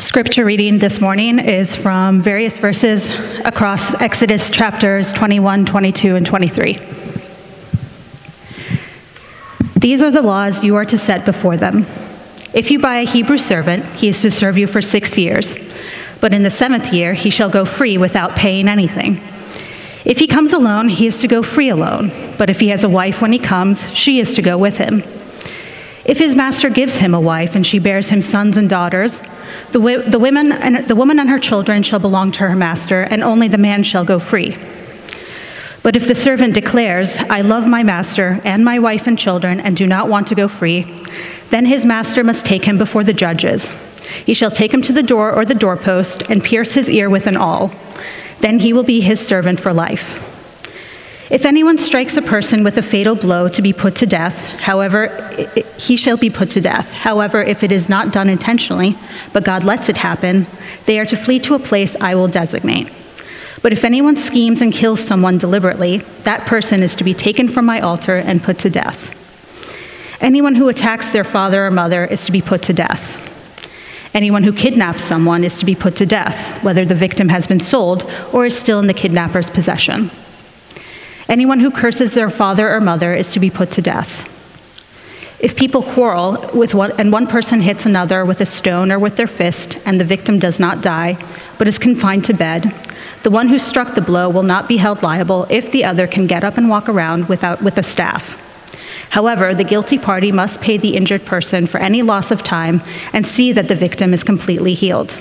Scripture reading this morning is from various verses across Exodus chapters 21, 22, and 23. These are the laws you are to set before them. If you buy a Hebrew servant, he is to serve you for six years, but in the seventh year he shall go free without paying anything. If he comes alone, he is to go free alone, but if he has a wife when he comes, she is to go with him. If his master gives him a wife and she bears him sons and daughters, the, the, women and, the woman and her children shall belong to her master, and only the man shall go free. But if the servant declares, I love my master and my wife and children, and do not want to go free, then his master must take him before the judges. He shall take him to the door or the doorpost and pierce his ear with an awl. Then he will be his servant for life. If anyone strikes a person with a fatal blow to be put to death, however, he shall be put to death. However, if it is not done intentionally, but God lets it happen, they are to flee to a place I will designate. But if anyone schemes and kills someone deliberately, that person is to be taken from my altar and put to death. Anyone who attacks their father or mother is to be put to death. Anyone who kidnaps someone is to be put to death, whether the victim has been sold or is still in the kidnapper's possession. Anyone who curses their father or mother is to be put to death. If people quarrel with one, and one person hits another with a stone or with their fist, and the victim does not die, but is confined to bed, the one who struck the blow will not be held liable if the other can get up and walk around without, with a staff. However, the guilty party must pay the injured person for any loss of time and see that the victim is completely healed.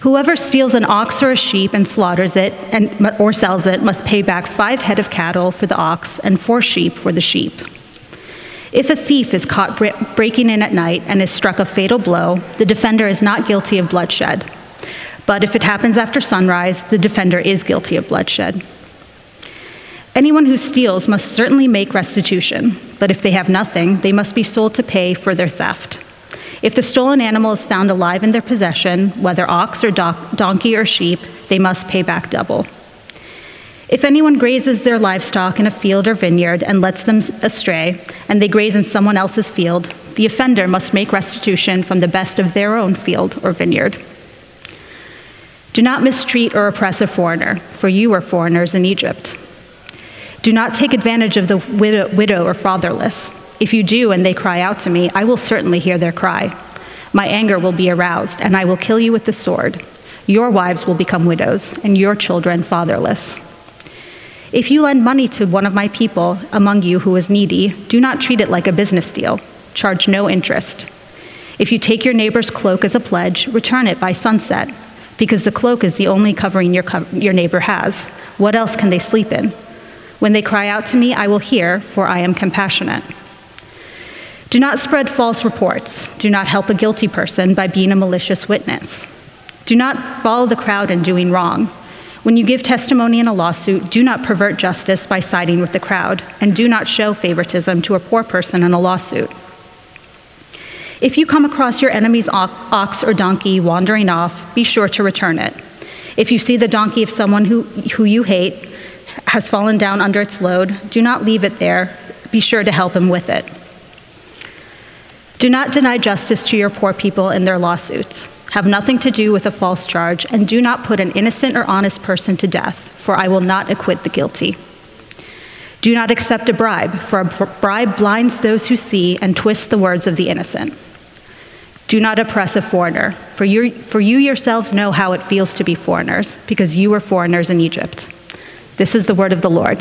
Whoever steals an ox or a sheep and slaughters it and, or sells it must pay back five head of cattle for the ox and four sheep for the sheep. If a thief is caught breaking in at night and is struck a fatal blow, the defender is not guilty of bloodshed. But if it happens after sunrise, the defender is guilty of bloodshed. Anyone who steals must certainly make restitution, but if they have nothing, they must be sold to pay for their theft. If the stolen animal is found alive in their possession, whether ox or donkey or sheep, they must pay back double. If anyone grazes their livestock in a field or vineyard and lets them astray, and they graze in someone else's field, the offender must make restitution from the best of their own field or vineyard. Do not mistreat or oppress a foreigner, for you were foreigners in Egypt. Do not take advantage of the widow, widow or fatherless. If you do and they cry out to me, I will certainly hear their cry. My anger will be aroused, and I will kill you with the sword. Your wives will become widows, and your children fatherless. If you lend money to one of my people among you who is needy, do not treat it like a business deal. Charge no interest. If you take your neighbor's cloak as a pledge, return it by sunset, because the cloak is the only covering your, co- your neighbor has. What else can they sleep in? When they cry out to me, I will hear, for I am compassionate. Do not spread false reports. Do not help a guilty person by being a malicious witness. Do not follow the crowd in doing wrong. When you give testimony in a lawsuit, do not pervert justice by siding with the crowd, and do not show favoritism to a poor person in a lawsuit. If you come across your enemy's ox or donkey wandering off, be sure to return it. If you see the donkey of someone who, who you hate has fallen down under its load, do not leave it there. Be sure to help him with it. Do not deny justice to your poor people in their lawsuits. Have nothing to do with a false charge, and do not put an innocent or honest person to death, for I will not acquit the guilty. Do not accept a bribe, for a bribe blinds those who see and twists the words of the innocent. Do not oppress a foreigner, for you, for you yourselves know how it feels to be foreigners, because you were foreigners in Egypt. This is the word of the Lord.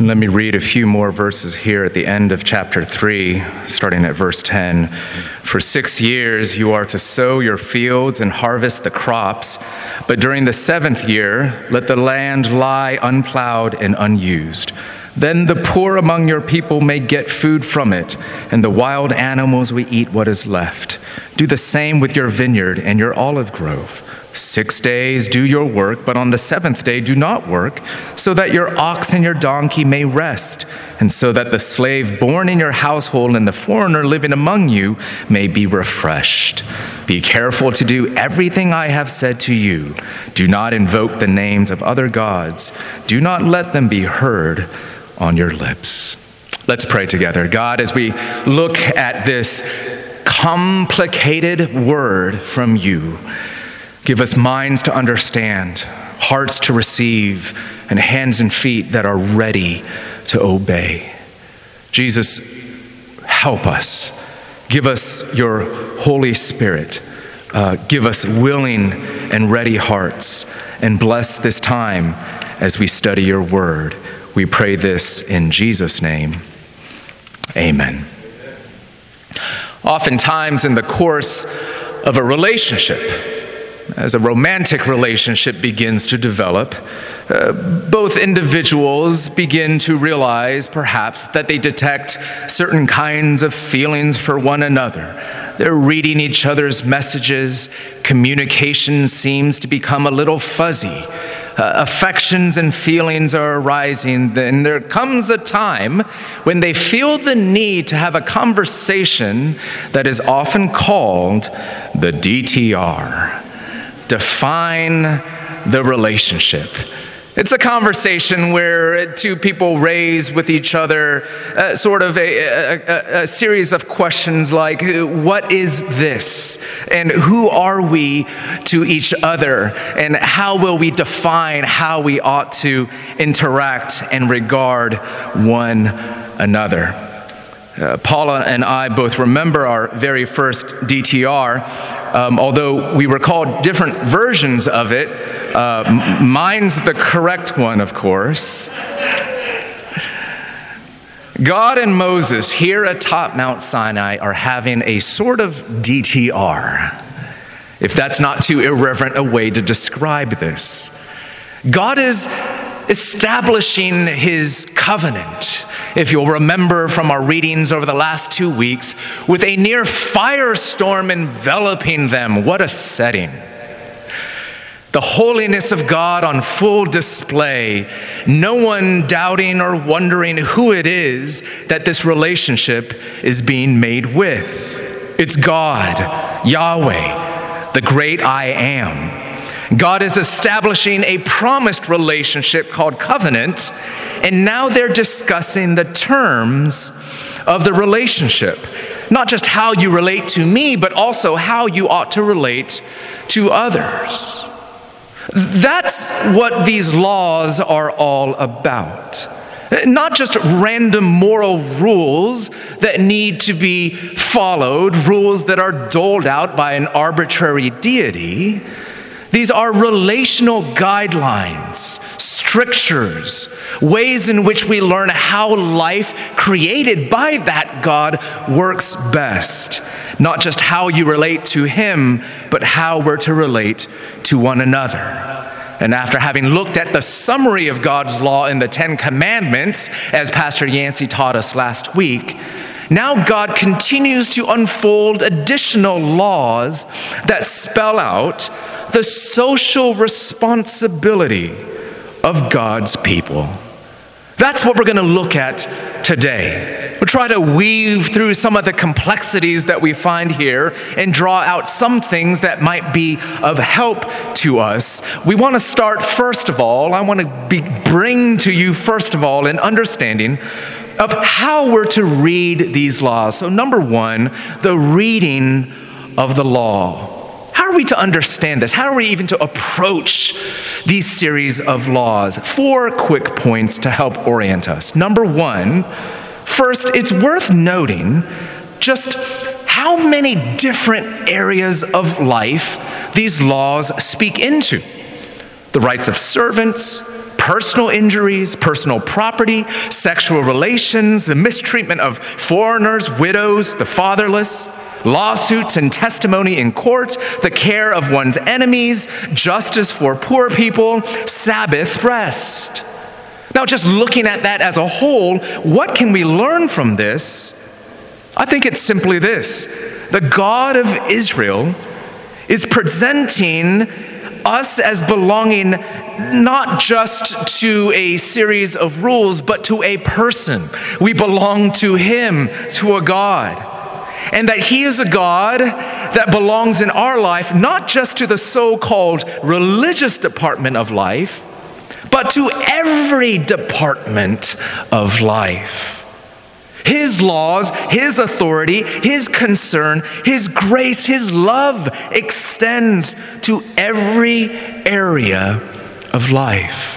And let me read a few more verses here at the end of chapter 3, starting at verse 10. For six years you are to sow your fields and harvest the crops, but during the seventh year let the land lie unplowed and unused. Then the poor among your people may get food from it, and the wild animals will eat what is left. Do the same with your vineyard and your olive grove. Six days do your work, but on the seventh day do not work, so that your ox and your donkey may rest, and so that the slave born in your household and the foreigner living among you may be refreshed. Be careful to do everything I have said to you. Do not invoke the names of other gods, do not let them be heard on your lips. Let's pray together. God, as we look at this complicated word from you, Give us minds to understand, hearts to receive, and hands and feet that are ready to obey. Jesus, help us. Give us your Holy Spirit. Uh, give us willing and ready hearts. And bless this time as we study your word. We pray this in Jesus' name. Amen. Oftentimes, in the course of a relationship, as a romantic relationship begins to develop, uh, both individuals begin to realize perhaps that they detect certain kinds of feelings for one another. They're reading each other's messages, communication seems to become a little fuzzy. Uh, affections and feelings are arising, then there comes a time when they feel the need to have a conversation that is often called the DTR define the relationship. It's a conversation where two people raise with each other uh, sort of a, a, a, series of questions like, What is this? And who are we to each other? And how will we define how we ought to interact and regard one another? Uh, Paula and I both remember our very first DTR um, although we recall different versions of it. Uh, mine's the correct one, of course. God and Moses here atop Mount Sinai are having a sort of DTR, if that's not too irreverent a way to describe this. God is establishing his covenant if you'll remember from our readings over the last two weeks, with a near firestorm enveloping them. What a setting! The holiness of God on full display, no one doubting or wondering who it is that this relationship is being made with. It's God, Yahweh, the great I am. God is establishing a promised relationship called covenant, and now they're discussing the terms of the relationship. Not just how you relate to me, but also how you ought to relate to others. That's what these laws are all about. Not just random moral rules that need to be followed, rules that are doled out by an arbitrary deity these are relational guidelines, strictures, ways in which we learn how life created by that God works best. Not just how you relate to Him, but how we're to relate to one another. And after having looked at the summary of God's law in the Ten Commandments, as Pastor Yancey taught us last week, now God continues to unfold additional laws that spell out the social responsibility of God's people. That's what we're going to look at today. We'll try to weave through some of the complexities that we find here and draw out some things that might be of help to us. We want to start, first of all, I want to be, bring to you, first of all, an understanding of how we're to read these laws. So, number one, the reading of the law. How are we to understand this? How are we even to approach these series of laws? Four quick points to help orient us. Number one, first, it's worth noting just how many different areas of life these laws speak into the rights of servants, personal injuries, personal property, sexual relations, the mistreatment of foreigners, widows, the fatherless, lawsuits and testimony in court, the care of one's enemies, justice for poor people, Sabbath rest. Now, just looking at that as a whole, what can we learn from this? I think it's simply this the God of Israel is presenting us as belonging not just to a series of rules, but to a person. We belong to Him, to a God. And that He is a God that belongs in our life, not just to the so called religious department of life, but to every department of life. His laws, His authority, His concern, His grace, His love extends to every area of life.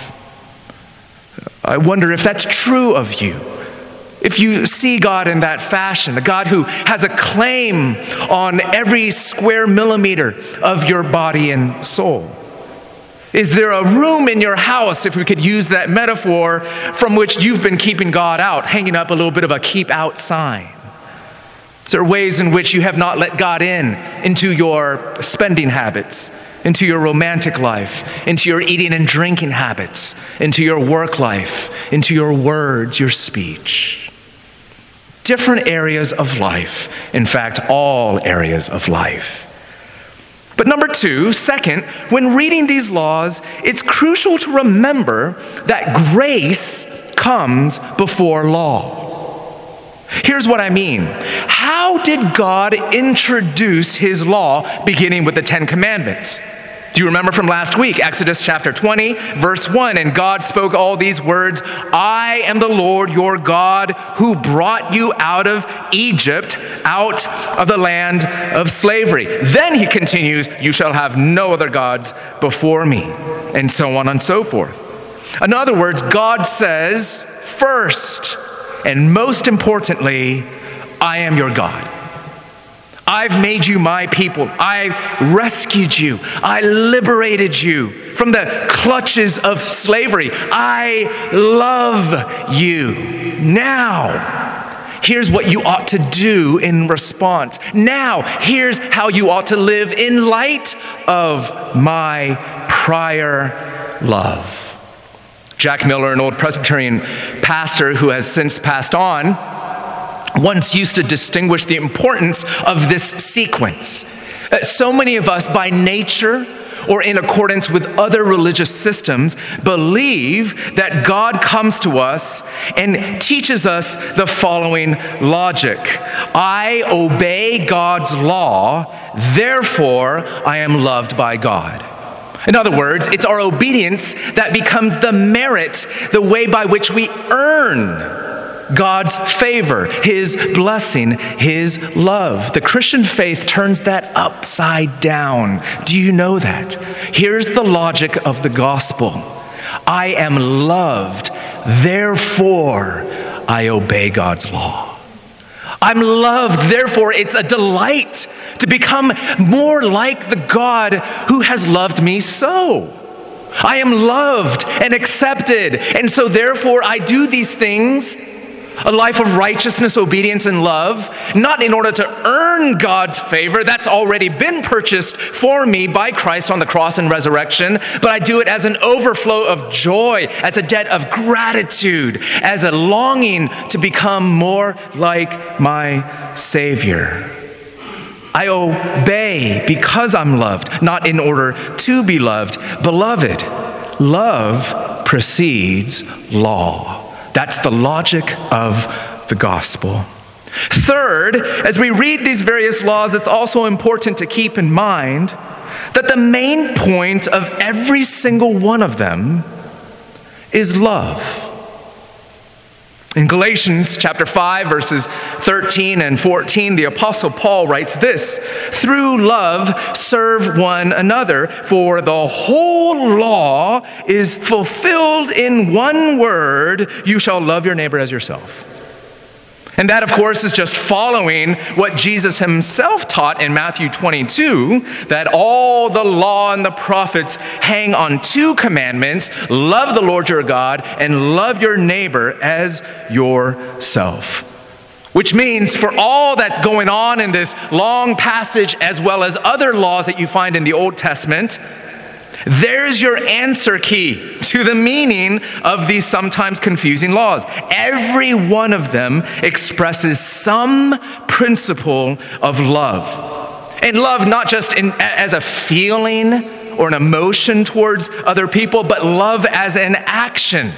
I wonder if that's true of you. If you see God in that fashion, a God who has a claim on every square millimeter of your body and soul. Is there a room in your house, if we could use that metaphor, from which you've been keeping God out, hanging up a little bit of a keep out sign? Is there ways in which you have not let God in into your spending habits, into your romantic life, into your eating and drinking habits, into your work life, into your words, your speech? Different areas of life, in fact, all areas of life. But number two, second, when reading these laws, it's crucial to remember that grace comes before law. Here's what I mean. How did God introduce his law beginning with the Ten Commandments? Do you remember from last week, Exodus chapter 20, verse 1? And God spoke all these words I am the Lord your God who brought you out of Egypt, out of the land of slavery. Then he continues, You shall have no other gods before me, and so on and so forth. In other words, God says, first, and most importantly, I am your God. I've made you my people. I rescued you. I liberated you from the clutches of slavery. I love you. Now, here's what you ought to do in response. Now, here's how you ought to live in light of my prior love. Jack Miller, an old Presbyterian pastor who has since passed on, once used to distinguish the importance of this sequence. Uh, so many of us, by nature, or in accordance with other religious systems, believe that God comes to us and teaches us the following logic I obey God's law, therefore I am loved by God. In other words, it's our obedience that becomes the merit, the way by which we earn God's favor, His blessing, His love. The Christian faith turns that upside down. Do you know that? Here's the logic of the gospel I am loved, therefore I obey God's law. I'm loved, therefore it's a delight to become more like the God who has loved me so. I am loved and accepted, and so therefore I do these things a life of righteousness, obedience, and love, not in order to earn God's favor, that's already been purchased for me by Christ on the cross and resurrection, but I do it as an overflow of joy, as a debt of gratitude, as a longing to become more like my Savior. I obey because I'm loved, not in order to be loved. Beloved, love precedes law. That's the logic of the gospel. Third, as we read these various laws, it's also important to keep in mind that the main point of every single one of them is love. In Galatians chapter 5 verses 13 and 14 the apostle Paul writes this through love serve one another for the whole law is fulfilled in one word you shall love your neighbor as yourself. And that, of course, is just following what Jesus himself taught in Matthew 22 that all the law and the prophets hang on two commandments love the Lord your God and love your neighbor as yourself. Which means, for all that's going on in this long passage, as well as other laws that you find in the Old Testament, there's your answer key to the meaning of these sometimes confusing laws. Every one of them expresses some principle of love. And love, not just in, as a feeling or an emotion towards other people, but love as an action.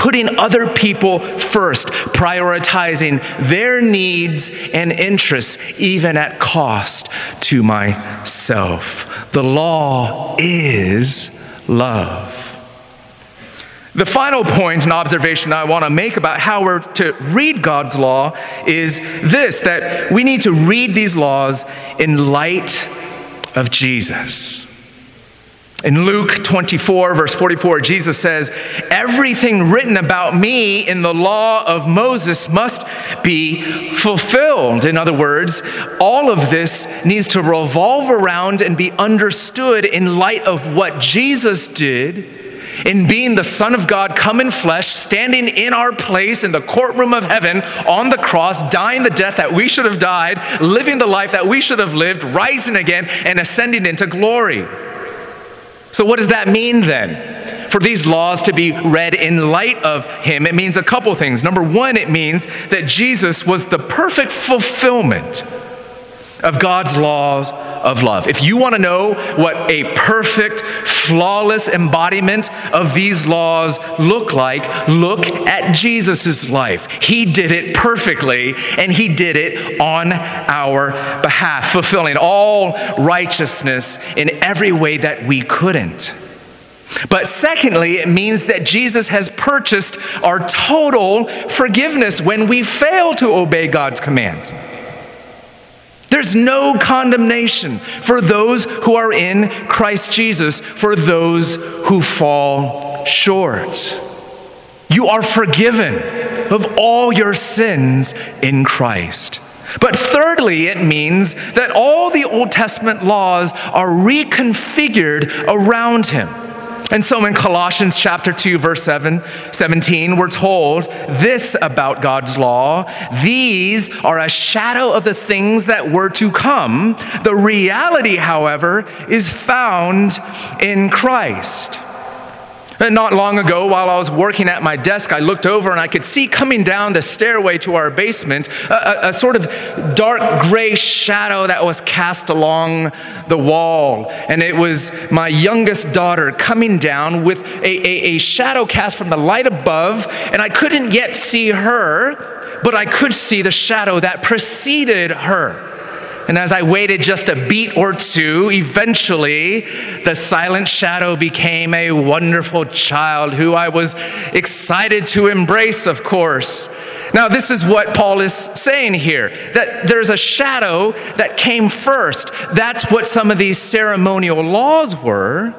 Putting other people first, prioritizing their needs and interests, even at cost to myself. The law is love. The final point and observation that I want to make about how we're to read God's law is this that we need to read these laws in light of Jesus. In Luke 24, verse 44, Jesus says, Everything written about me in the law of Moses must be fulfilled. In other words, all of this needs to revolve around and be understood in light of what Jesus did in being the Son of God come in flesh, standing in our place in the courtroom of heaven on the cross, dying the death that we should have died, living the life that we should have lived, rising again, and ascending into glory. So, what does that mean then? For these laws to be read in light of him, it means a couple things. Number one, it means that Jesus was the perfect fulfillment of God's laws of love. If you want to know what a perfect, flawless embodiment of these laws look like, look at Jesus' life. He did it perfectly, and he did it on our behalf, fulfilling all righteousness in every way that we couldn't. But secondly, it means that Jesus has purchased our total forgiveness when we fail to obey God's commands. There's no condemnation for those who are in Christ Jesus, for those who fall short. You are forgiven of all your sins in Christ. But thirdly, it means that all the Old Testament laws are reconfigured around him. And so in Colossians chapter 2 verse 7 17 we're told this about God's law. These are a shadow of the things that were to come. The reality however is found in Christ not long ago, while I was working at my desk, I looked over and I could see coming down the stairway to our basement a, a, a, sort of dark gray shadow that was cast along the wall. And it was my youngest daughter coming down with a, a, a shadow cast from the light above, and I couldn't yet see her, but I could see the shadow that preceded her. And as I waited just a beat or two, eventually the silent shadow became a wonderful child who I was excited to embrace, of course. Now, this is what Paul is saying here that there's a shadow that came first. That's what some of these ceremonial laws were.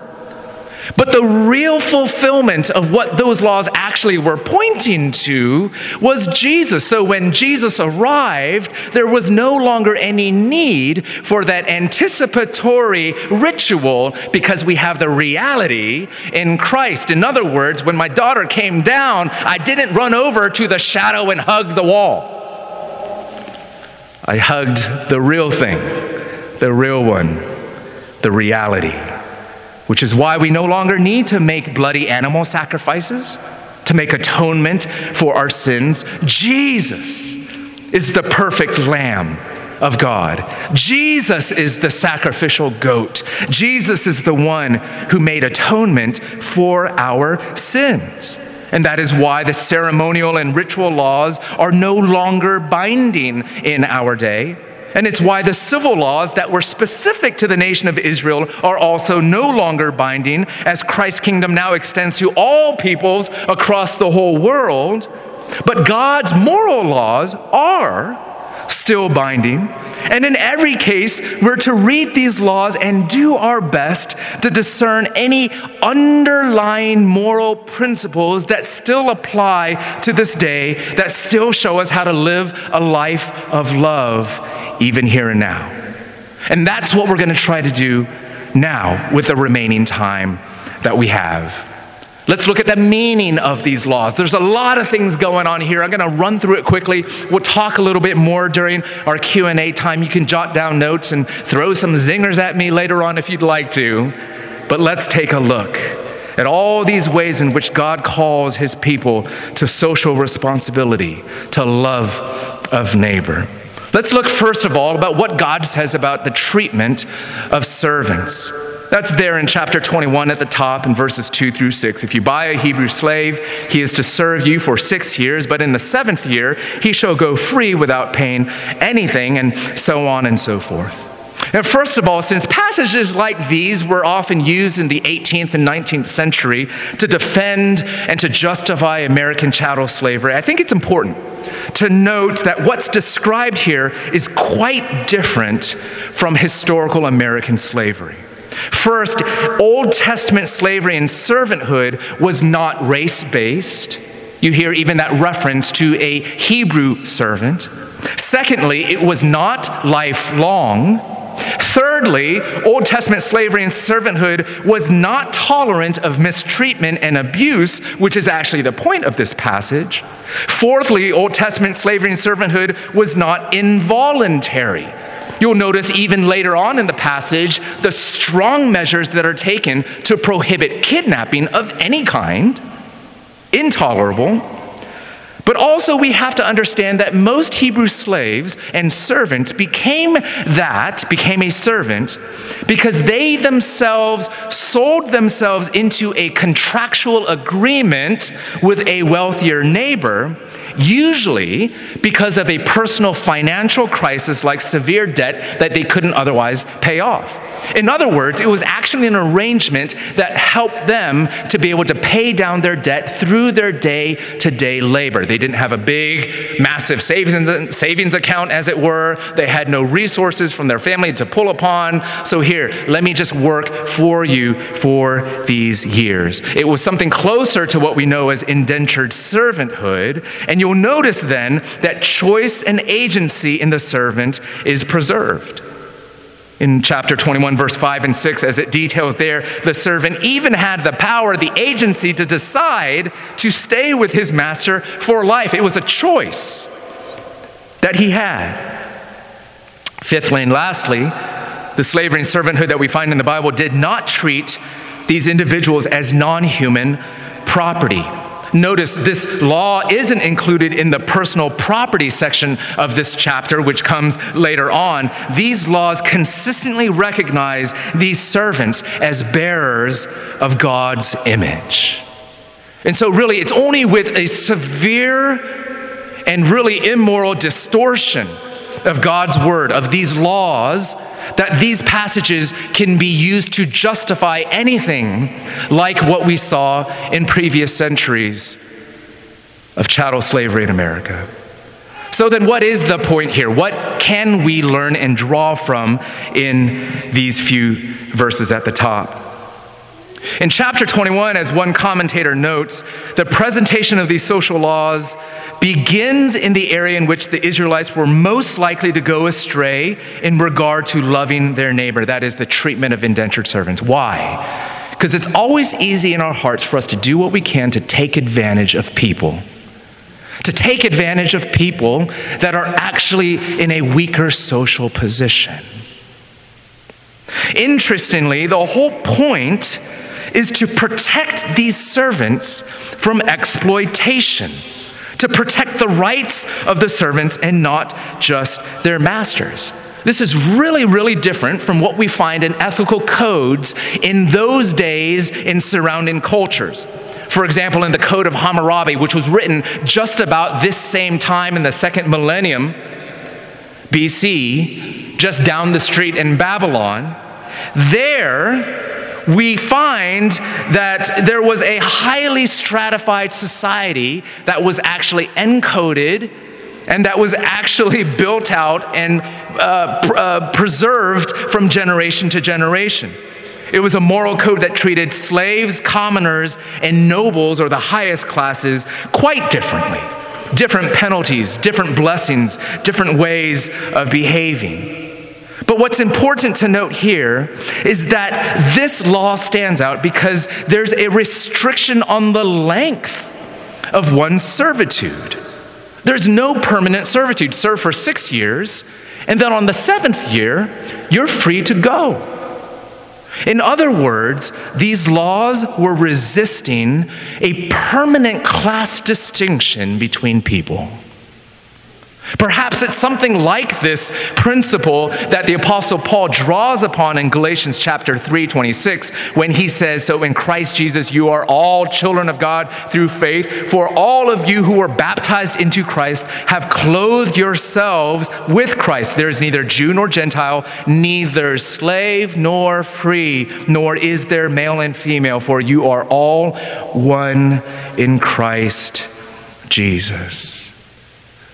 But the real fulfillment of what those laws actually were pointing to was Jesus. So when Jesus arrived, there was no longer any need for that anticipatory ritual because we have the reality in Christ. In other words, when my daughter came down, I didn't run over to the shadow and hug the wall. I hugged the real thing, the real one, the reality which is why we no longer need to make bloody animal sacrifices to make atonement for our sins. Jesus is the perfect lamb of God. Jesus is the sacrificial goat. Jesus is the one who made atonement for our sins. And that is why the ceremonial and ritual laws are no longer binding in our day. And it's why the civil laws that were specific to the nation of Israel are also no longer binding, as Christ's kingdom now extends to all peoples across the whole world. But God's moral laws are still binding. And in every case, we're to read these laws and do our best to discern any underlying moral principles that still apply to this day, that still show us how to live a life of love even here and now. And that's what we're going to try to do now with the remaining time that we have. Let's look at the meaning of these laws. There's a lot of things going on here. I'm going to run through it quickly. We'll talk a little bit more during our Q&A time. You can jot down notes and throw some zingers at me later on if you'd like to. But let's take a look at all these ways in which God calls his people to social responsibility, to love of neighbor. Let's look first of all about what God says about the treatment of servants. That's there in chapter 21 at the top in verses 2 through 6. If you buy a Hebrew slave, he is to serve you for six years, but in the seventh year, he shall go free without paying anything, and so on and so forth. And first of all, since passages like these were often used in the 18th and 19th century to defend and to justify American chattel slavery, I think it's important to note that what's described here is quite different from historical American slavery. First, Old Testament slavery and servanthood was not race based. You hear even that reference to a Hebrew servant. Secondly, it was not lifelong. Thirdly, Old Testament slavery and servanthood was not tolerant of mistreatment and abuse, which is actually the point of this passage. Fourthly, Old Testament slavery and servanthood was not involuntary. You'll notice even later on in the passage the strong measures that are taken to prohibit kidnapping of any kind. Intolerable. But also, we have to understand that most Hebrew slaves and servants became that, became a servant, because they themselves sold themselves into a contractual agreement with a wealthier neighbor usually because of a personal financial crisis like severe debt that they couldn't otherwise pay off. In other words, it was actually an arrangement that helped them to be able to pay down their debt through their day to day labor. They didn't have a big, massive savings, savings account, as it were. They had no resources from their family to pull upon. So, here, let me just work for you for these years. It was something closer to what we know as indentured servanthood. And you'll notice then that choice and agency in the servant is preserved in chapter 21, verse 5 and 6, as it details there, the servant even had the power, the agency to decide to stay with his master for life. It was a choice that he had. Fifthly and lastly, the slavery and servanthood that we find in the Bible did not treat these individuals as non human property. Notice this law isn't included in the personal property section of this chapter, which comes later on. These laws consistently recognize these servants as bearers of God's image. And so, really, it's only with a severe and really immoral distortion of God's word, of these laws, that these passages can be used to justify anything like what we saw in previous centuries of chattel slavery in America. So, then, what is the point here? What can we learn and draw from in these few verses at the top? In chapter 21, as one commentator notes, the presentation of these social laws begins in the area in which the Israelites were most likely to go astray in regard to loving their neighbor. That is the treatment of indentured servants. Why? Because it's always easy in our hearts for us to do what we can to take advantage of people. To take advantage of people that are actually in a weaker social position. Interestingly, the whole point is to protect these servants from exploitation, to protect the rights of the servants and not just their masters. This is really, really different from what we find in ethical codes in those days in surrounding cultures. For example, in the Code of Hammurabi, which was written just about this same time in the second millennium BC, just down the street in Babylon, there we find that there was a highly stratified society that was actually encoded and that was actually built out and uh, pr- uh, preserved from generation to generation. It was a moral code that treated slaves, commoners, and nobles, or the highest classes, quite differently. Different penalties, different blessings, different ways of behaving. But what's important to note here is that this law stands out because there's a restriction on the length of one's servitude. There's no permanent servitude. Serve for six years, and then on the seventh year, you're free to go. In other words, these laws were resisting a permanent class distinction between people. Perhaps it's something like this principle that the apostle Paul draws upon in Galatians chapter 3 26 when he says so in Christ Jesus you are all children of God through faith. For all of you who were baptized into Christ have clothed yourselves with Christ. There is neither Jew nor Gentile neither slave nor free nor is there male and female for you are all one in Christ Jesus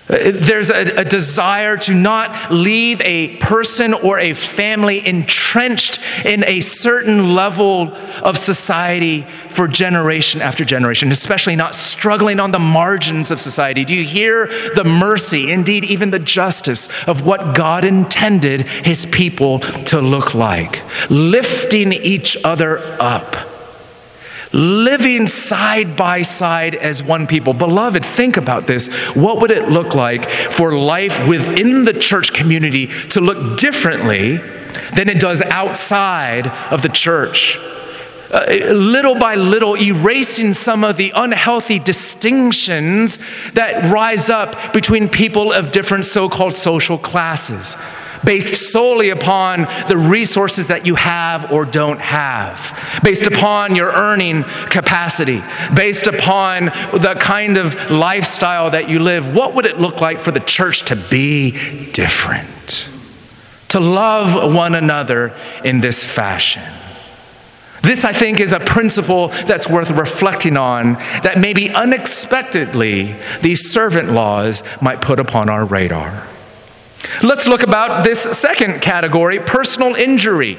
there's a, a, desire to not leave a person or a family entrenched in a certain level of society for generation after generation, especially not struggling on the margins of society. Do you hear the mercy, indeed, even the justice of what God intended his people to look like? Lifting each other up living side by side as one people. Beloved, think about this. What would it look like for life within the church community to look differently than it does outside of the church? Uh, little by little, erasing some of the unhealthy distinctions that rise up between people of different so called social classes based solely upon the resources that you have or don't have, based upon your earning capacity, based upon the kind of lifestyle that you live. What would it look like for the church to be different? To love one another in this fashion. This, I think, is a principle that's worth reflecting on that maybe unexpectedly these servant laws might put upon our radar. Let's look about this second category personal injury.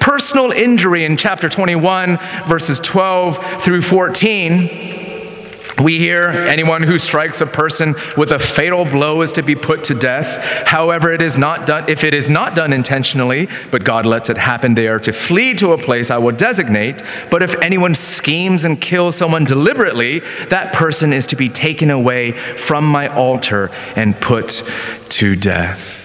Personal injury in chapter 21, verses 12 through 14. We hear anyone who strikes a person with a fatal blow is to be put to death. However, it is not done if it is not done intentionally, but God lets it happen, they are to flee to a place I will designate. But if anyone schemes and kills someone deliberately, that person is to be taken away from my altar and put to death.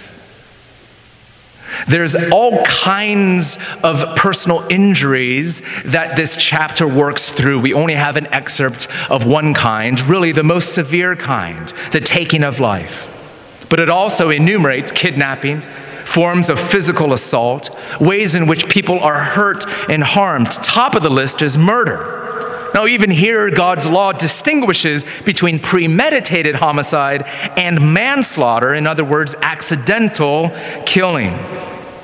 There's all kinds of personal injuries that this chapter works through. We only have an excerpt of one kind, really the most severe kind, the taking of life. But it also enumerates kidnapping, forms of physical assault, ways in which people are hurt and harmed. Top of the list is murder. Now, even here, God's law distinguishes between premeditated homicide and manslaughter, in other words, accidental killing,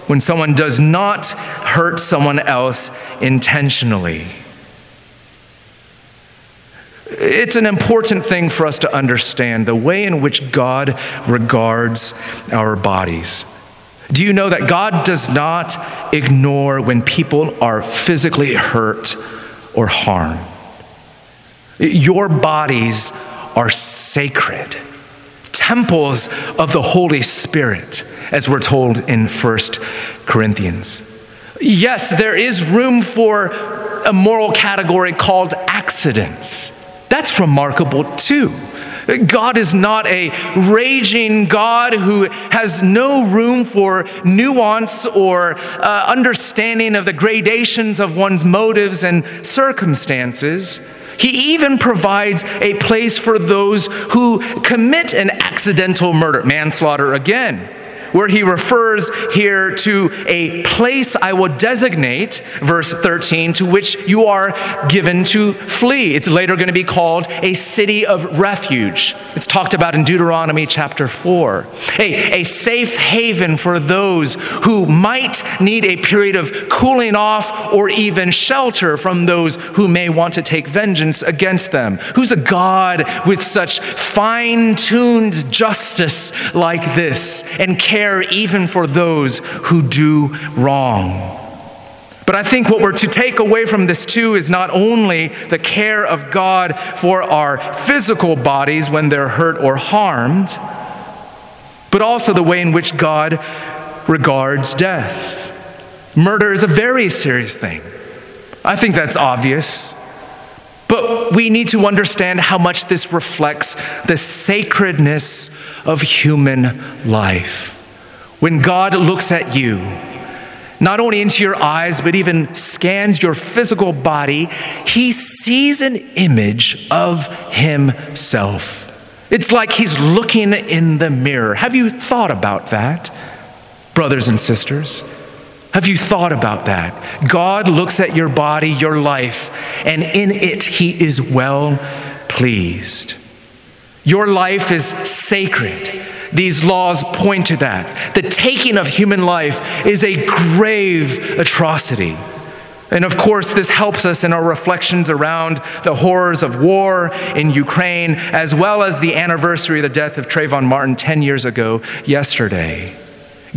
when someone does not hurt someone else intentionally. It's an important thing for us to understand the way in which God regards our bodies. Do you know that God does not ignore when people are physically hurt or harmed? Your bodies are sacred, temples of the Holy Spirit, as we're told in 1 Corinthians. Yes, there is room for a moral category called accidents. That's remarkable too. God is not a raging God who has no room for nuance or uh, understanding of the gradations of one's motives and circumstances. He even provides a place for those who commit an accidental murder, manslaughter again where he refers here to a place I will designate, verse 13, to which you are given to flee. It's later going to be called a city of refuge. It's talked about in Deuteronomy chapter 4. A, a safe haven for those who might need a period of cooling off or even shelter from those who may want to take vengeance against them. Who's a God with such fine tuned justice like this and care? Care even for those who do wrong. But I think what we're to take away from this too is not only the care of God for our physical bodies when they're hurt or harmed, but also the way in which God regards death. Murder is a very serious thing. I think that's obvious. But we need to understand how much this reflects the sacredness of human life. When God looks at you, not only into your eyes, but even scans your physical body, he sees an image of himself. It's like he's looking in the mirror. Have you thought about that, brothers and sisters? Have you thought about that? God looks at your body, your life, and in it he is well pleased. Your life is sacred. These laws point to that. The taking of human life is a grave atrocity. And of course, this helps us in our reflections around the horrors of war in Ukraine, as well as the anniversary of the death of Trayvon Martin 10 years ago yesterday.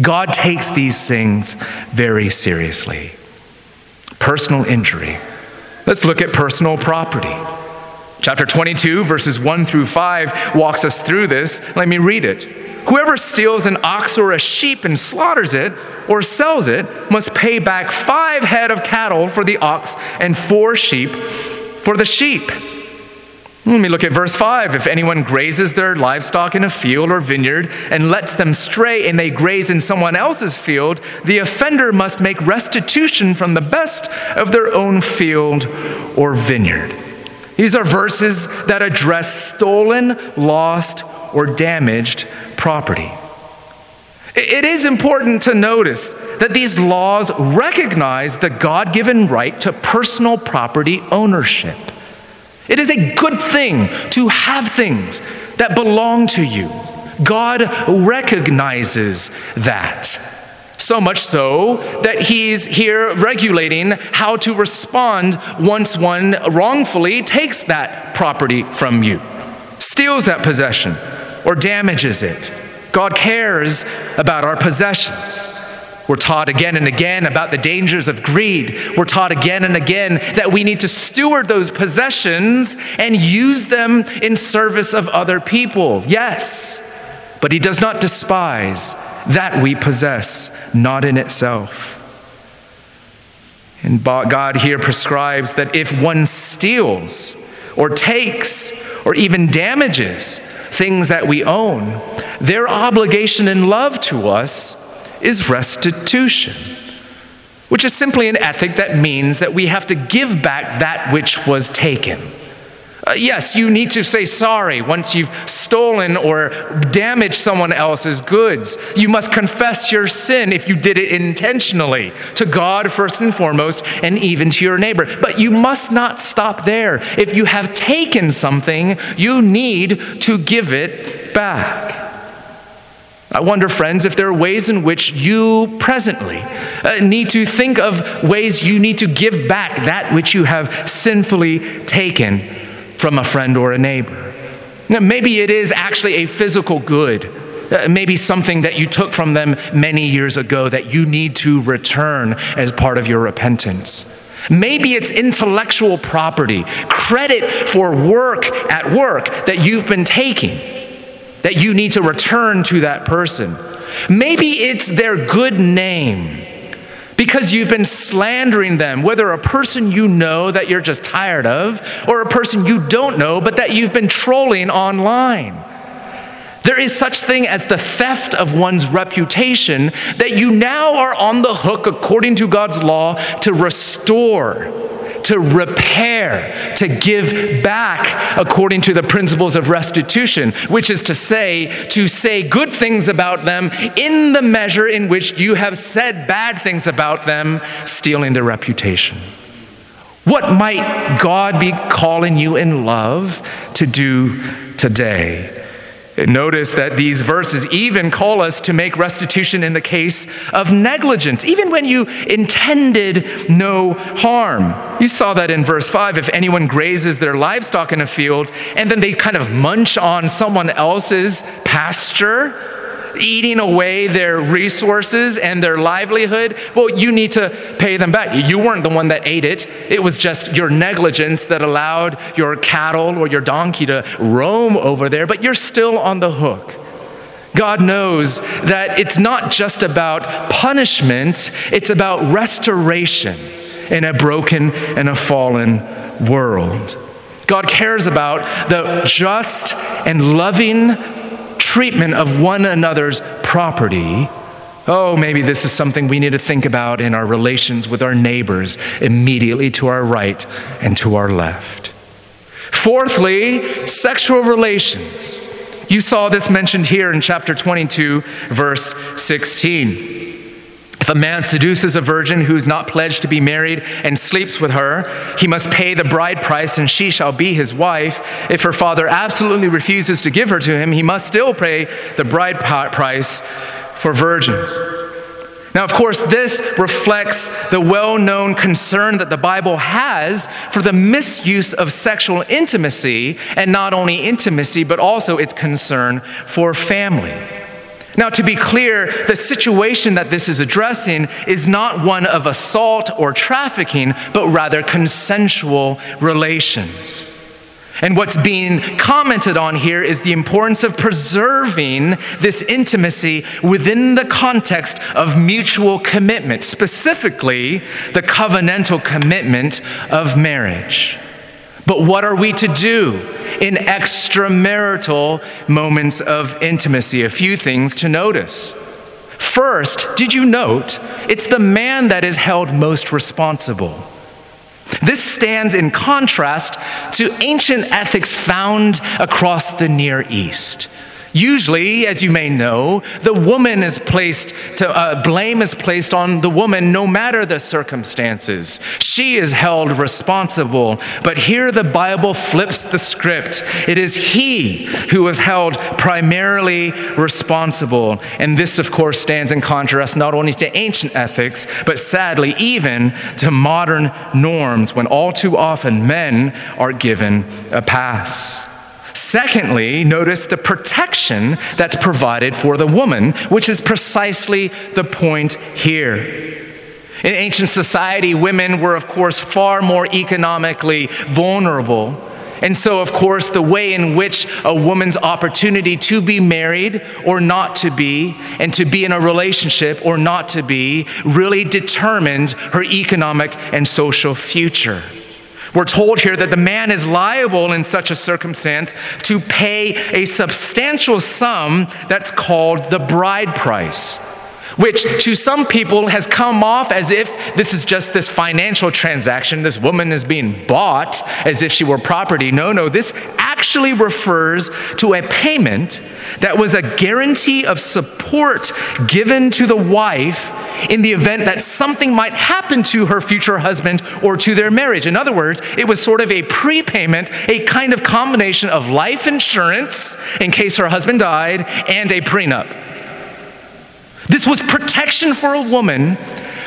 God takes these things very seriously. Personal injury. Let's look at personal property. Chapter 22, verses 1 through 5, walks us through this. Let me read it. Whoever steals an ox or a sheep and slaughters it or sells it must pay back five head of cattle for the ox and four sheep for the sheep. Let me look at verse 5. If anyone grazes their livestock in a field or vineyard and lets them stray and they graze in someone else's field, the offender must make restitution from the best of their own field or vineyard. These are verses that address stolen, lost, or damaged property. It is important to notice that these laws recognize the God given right to personal property ownership. It is a good thing to have things that belong to you. God recognizes that. So much so that he's here regulating how to respond once one wrongfully takes that property from you, steals that possession, or damages it. God cares about our possessions. We're taught again and again about the dangers of greed. We're taught again and again that we need to steward those possessions and use them in service of other people. Yes, but He does not despise that we possess, not in itself. And God here prescribes that if one steals or takes or even damages things that we own, their obligation in love to us is restitution, which is simply an ethic that means that we have to give back that which was taken. Uh, yes, you need to say sorry once you've stolen or damaged someone else's goods. You must confess your sin if you did it intentionally to God first and foremost, and even to your neighbor. But you must not stop there. If you have taken something, you need to give it back. I wonder, friends, if there are ways in which you presently uh, need to think of ways you need to give back that which you have sinfully taken from a friend or a neighbor. Maybe it is actually a physical good. Uh, maybe something that you took from them many years ago that you need to return as part of your repentance. Maybe it's intellectual property, credit for work at work that you've been taking, that you need to return to that person. Maybe it's their good name because you've been slandering them, whether a person you know that you're just tired of, or a person you don't know but that you've been trolling online. There is such thing as the theft of one's reputation that you now are on the hook according to God's law to restore to repair, to give back according to the principles of restitution, which is to say, to say good things about them in the measure in which you have said bad things about them, stealing their reputation. What might God be calling you in love to do today? Notice that these verses even call us to make restitution in the case of negligence, even when you intended no harm. You saw that in verse 5. If anyone grazes their livestock in a field and then they kind of munch on someone else's pasture, eating away their resources and their livelihood, well, you need to pay them back. You weren't the one that ate it, it was just your negligence that allowed your cattle or your donkey to roam over there, but you're still on the hook. God knows that it's not just about punishment, it's about restoration in a broken and a fallen world. God cares about the just and loving treatment of one another's property, oh, maybe this is something we need to think about in our relations with our neighbors immediately to our right and to our left. Fourthly, sexual relations. You saw this mentioned here in chapter 22, verse 16. If a man seduces a virgin who is not pledged to be married and sleeps with her, he must pay the bride price and she shall be his wife. If her father absolutely refuses to give her to him, he must still pay the bride price for virgins. Now, of course, this reflects the well known concern that the Bible has for the misuse of sexual intimacy, and not only intimacy, but also its concern for family. Now, to be clear, the situation that this is addressing is not one of assault or trafficking, but rather consensual relations. And what's being commented on here is the importance of preserving this intimacy within the context of mutual commitment, specifically the covenantal commitment of marriage. But what are we to do in extramarital moments of intimacy? A few things to notice. First, did you note it's the man that is held most responsible? This stands in contrast to ancient ethics found across the Near East. Usually, as you may know, the woman is placed to uh, blame is placed on the woman no matter the circumstances. She is held responsible. But here the Bible flips the script. It is he who is held primarily responsible. And this, of course, stands in contrast not only to ancient ethics, but sadly, even to modern norms when all too often men are given a pass. Secondly, notice the protection that's provided for the woman, which is precisely the point here. In ancient society, women were, of course, far more economically vulnerable. And so, of course, the way in which a woman's opportunity to be married or not to be, and to be in a relationship or not to be, really determined her economic and social future. We're told here that the man is liable in such a circumstance to pay a substantial sum that's called the bride price which to some people has come off as if this is just this financial transaction. This woman is being bought as if she were property. No, no, this actually refers to a payment that was a guarantee of support given to the wife in the event that something might happen to her future husband or to their marriage. In other words, it was sort of a prepayment, a kind of combination of life insurance in case her husband died and a prenup. This was protection for a woman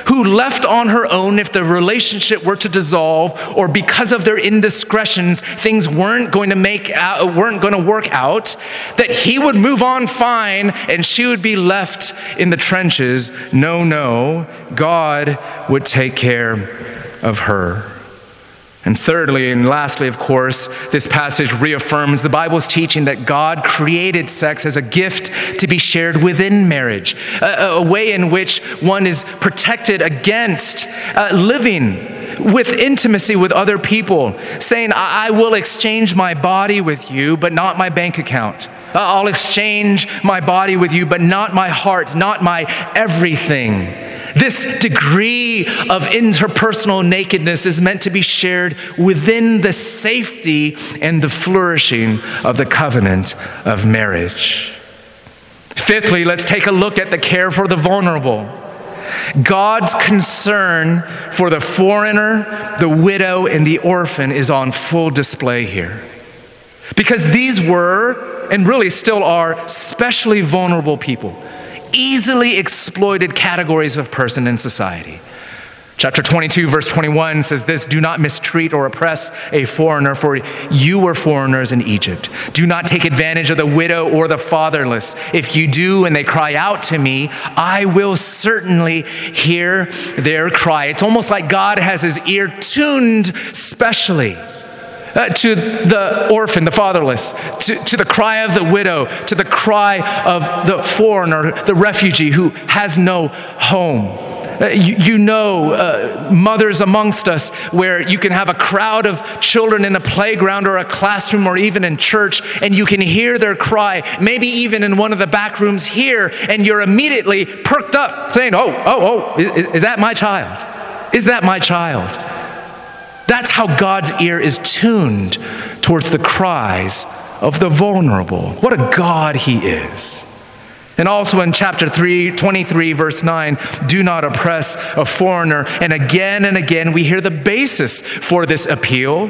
who left on her own if the relationship were to dissolve or because of their indiscretions things weren't going to make out, weren't going to work out that he would move on fine and she would be left in the trenches. No no god would take care of her and thirdly and lastly, of course, this passage reaffirms the Bible's teaching that God created sex as a gift to be shared within marriage, a, a way in which one is protected against uh, living with intimacy with other people, saying, I-, I will exchange my body with you, but not my bank account. I'll exchange my body with you, but not my heart, not my everything. This degree of interpersonal nakedness is meant to be shared within the safety and the flourishing of the covenant of marriage. Fifthly, let's take a look at the care for the vulnerable. God's concern for the foreigner, the widow, and the orphan is on full display here. Because these were, and really still are, specially vulnerable people easily exploited categories of person in society. Chapter 22, verse 21 says this Do not mistreat or oppress a foreigner, for you were foreigners in Egypt. Do not take advantage of the widow or the fatherless. If you do and they cry out to me, I will certainly hear their cry. It's almost like God has his ear tuned specially uh, to the orphan, the fatherless, to, to the cry of the widow, to the cry of the foreigner, the refugee who has no home. Uh, you, you, know, uh, mothers amongst us, where you can have a crowd of children in a playground or a classroom or even in church, and you can hear their cry, maybe even in one of the back rooms here, and you're immediately perked up saying, Oh, oh, oh, is, is that my child? Is that my child? That's how God's ear is tuned towards the cries of the vulnerable. What a God he is. And also in chapter 3, 23, verse 9, do not oppress a foreigner. And again and again, we hear the basis for this appeal.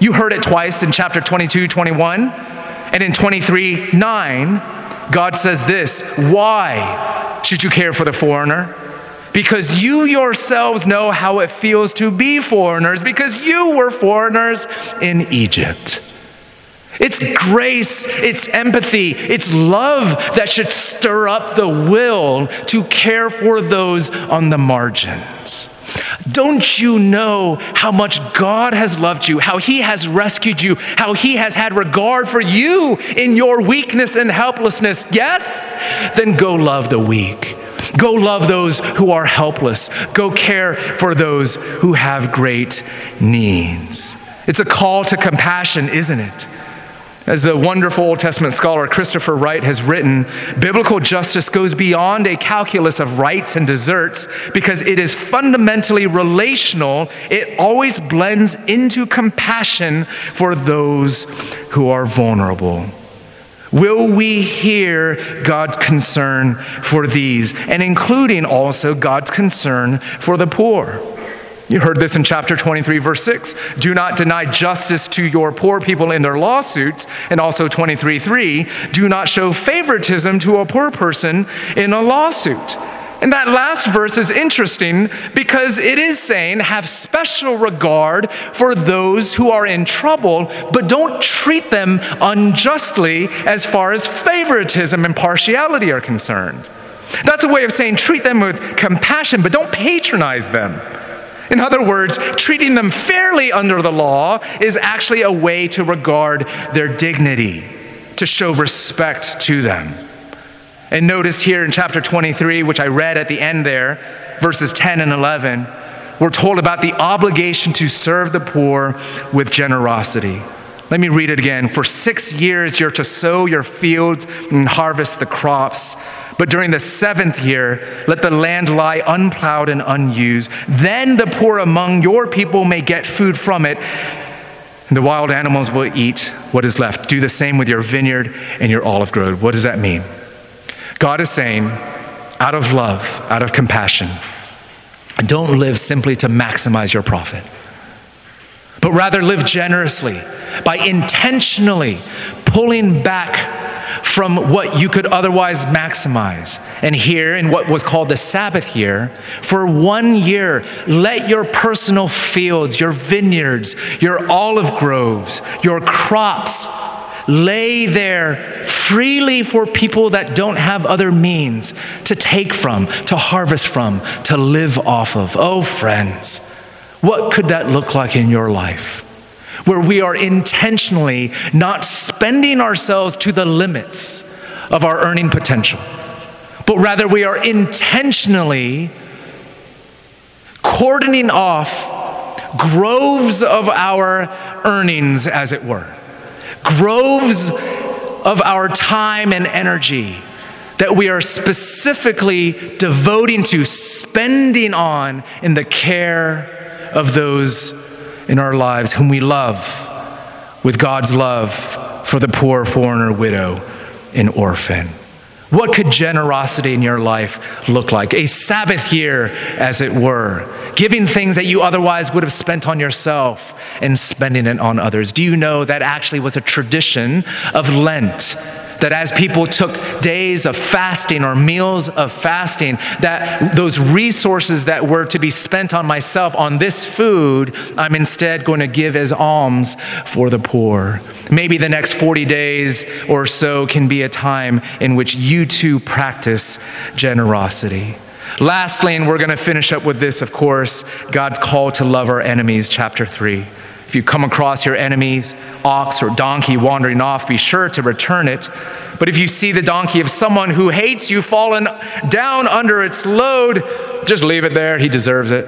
You heard it twice in chapter 22, 21. And in 23, 9, God says this Why should you care for the foreigner? Because you yourselves know how it feels to be foreigners, because you were foreigners in Egypt. It's grace, it's empathy, it's love that should stir up the will to care for those on the margins. Don't you know how much God has loved you, how He has rescued you, how He has had regard for you in your weakness and helplessness? Yes? Then go love the weak. Go love those who are helpless. Go care for those who have great needs. It's a call to compassion, isn't it? As the wonderful Old Testament scholar Christopher Wright has written, biblical justice goes beyond a calculus of rights and deserts because it is fundamentally relational. It always blends into compassion for those who are vulnerable. Will we hear God's concern for these, and including also God's concern for the poor? You heard this in chapter 23, verse 6. Do not deny justice to your poor people in their lawsuits. And also 23, 3. Do not show favoritism to a poor person in a lawsuit. And that last verse is interesting because it is saying, have special regard for those who are in trouble, but don't treat them unjustly as far as favoritism and partiality are concerned. That's a way of saying treat them with compassion, but don't patronize them. In other words, treating them fairly under the law is actually a way to regard their dignity, to show respect to them. And notice here in chapter 23, which I read at the end there, verses 10 and 11, we're told about the obligation to serve the poor with generosity. Let me read it again. For six years you're to sow your fields and harvest the crops. But during the seventh year, let the land lie unplowed and unused. Then the poor among your people may get food from it, and the wild animals will eat what is left. Do the same with your vineyard and your olive grove. What does that mean? God is saying, out of love, out of compassion, don't live simply to maximize your profit, but rather live generously by intentionally pulling back from what you could otherwise maximize. And here, in what was called the Sabbath year, for one year, let your personal fields, your vineyards, your olive groves, your crops lay there freely for people that don't have other means to take from, to harvest from, to live off of. Oh, friends, what could that look like in your life? where we are intentionally not spending ourselves to the limits of our earning potential, but rather we are intentionally cordoning off groves of our earnings, as it were, groves of our time and energy that we are specifically devoting to, spending on in the care of those in our lives whom we love with God's love for the poor foreigner, widow, and orphan. What could generosity in your life look like? A Sabbath year, as it were, giving things that you otherwise would have spent on yourself and spending it on others. Do you know that actually was a tradition of Lent? That as people took days of fasting or meals of fasting, that those resources that were to be spent on myself, on this food, I'm instead going to give as alms for the poor. Maybe the next 40 days or so can be a time in which you too practice generosity. Lastly, and we're going to finish up with this, of course, God's call to love our enemies, chapter 3. If you come across your enemy's ox or donkey wandering off, be sure to return it. But if you see the donkey of someone who hates you fallen down under its load, just leave it there. He deserves it.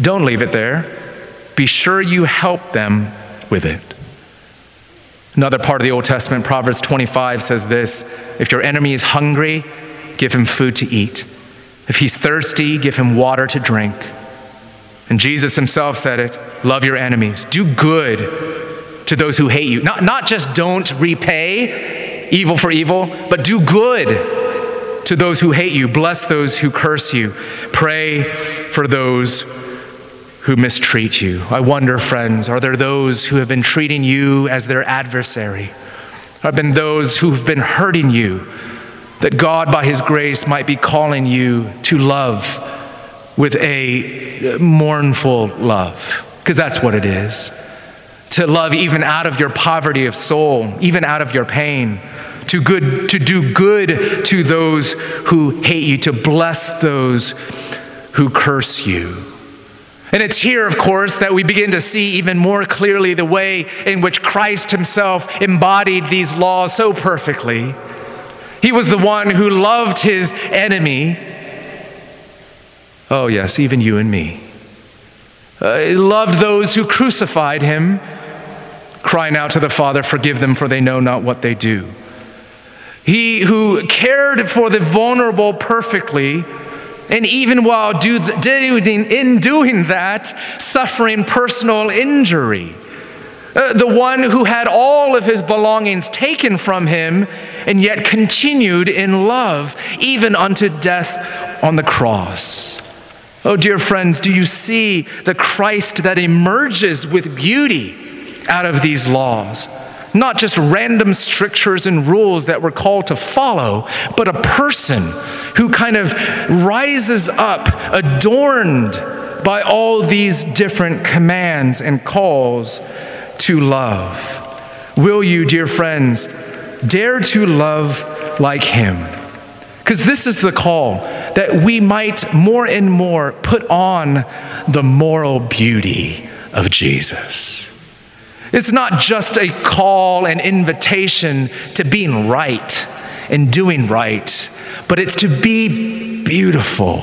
Don't leave it there. Be sure you help them with it. Another part of the Old Testament, Proverbs 25, says this If your enemy is hungry, give him food to eat. If he's thirsty, give him water to drink. And Jesus himself said it love your enemies, do good to those who hate you. Not, not just don't repay evil for evil, but do good to those who hate you. Bless those who curse you. Pray for those who mistreat you. I wonder, friends, are there those who have been treating you as their adversary? Have been those who've been hurting you? That God, by His grace, might be calling you to love with a mournful love, because that's what it is. To love even out of your poverty of soul, even out of your pain, to, good, to do good to those who hate you, to bless those who curse you. And it's here, of course, that we begin to see even more clearly the way in which Christ himself embodied these laws so perfectly. He was the one who loved his enemy. Oh, yes, even you and me. Uh, he loved those who crucified him, crying out to the Father, Forgive them, for they know not what they do. He who cared for the vulnerable perfectly and even while do, doing, in doing that, suffering personal injury. Uh, the one who had all of his belongings taken from him and yet continued in love, even unto death on the cross. Oh, dear friends, do you see the Christ that emerges with beauty out of these laws? not just random strictures and rules that we're called to follow, but a person who kind of rises up, adorned by all these different commands and calls to love. Will you, dear friends, dare to love like him? Because this is the call that we might more and more put on the moral beauty of Jesus. It's not just a call and invitation to being right and doing right, but it's to be beautiful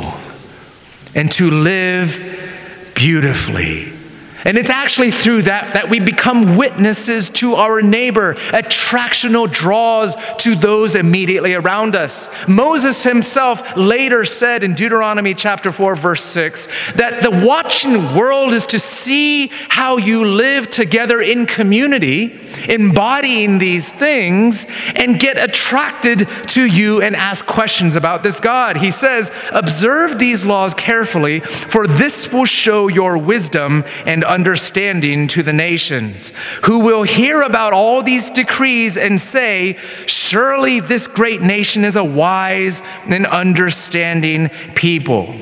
and to live beautifully. And it's actually through that that we become witnesses to our neighbor, attractional draws to those immediately around us. Moses himself later said in Deuteronomy chapter 4 verse 6 that the watching world is to see how you live together in community, embodying these things and get attracted to you and ask questions about this God. He says, "Observe these laws carefully, for this will show your wisdom and understanding to the nations, who will hear about all these decrees and say, Surely this great nation is a wise and understanding people.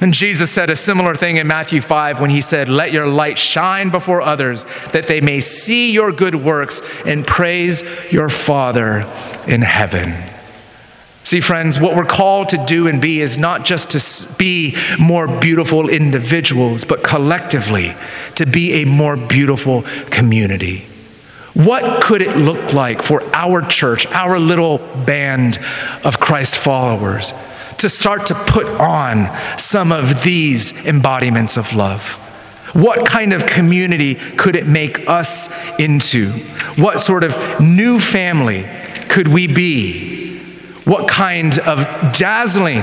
And Jesus said a similar thing in Matthew 5 when he said, Let your light shine before others, that they may see your good works and praise your Father in heaven. See, friends, what we're called to do and be is not just to be more beautiful individuals, but collectively to be a more beautiful community. What could it look like for our church, our little band of Christ followers, to start to put on some of these embodiments of love? What kind of community could it make us into? What sort of new family could we be? What kind of dazzling,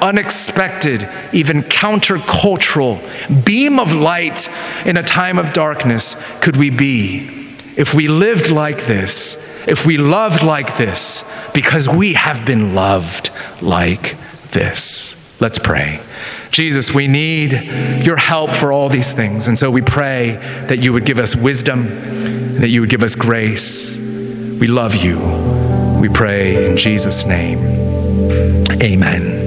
unexpected, even countercultural beam of light in a time of darkness could we be if we lived like this, if we loved like this, because we have been loved like this? Let's pray. Jesus, we need your help for all these things. And so we pray that you would give us wisdom, that you would give us grace. We love you. We pray in Jesus' name. Amen.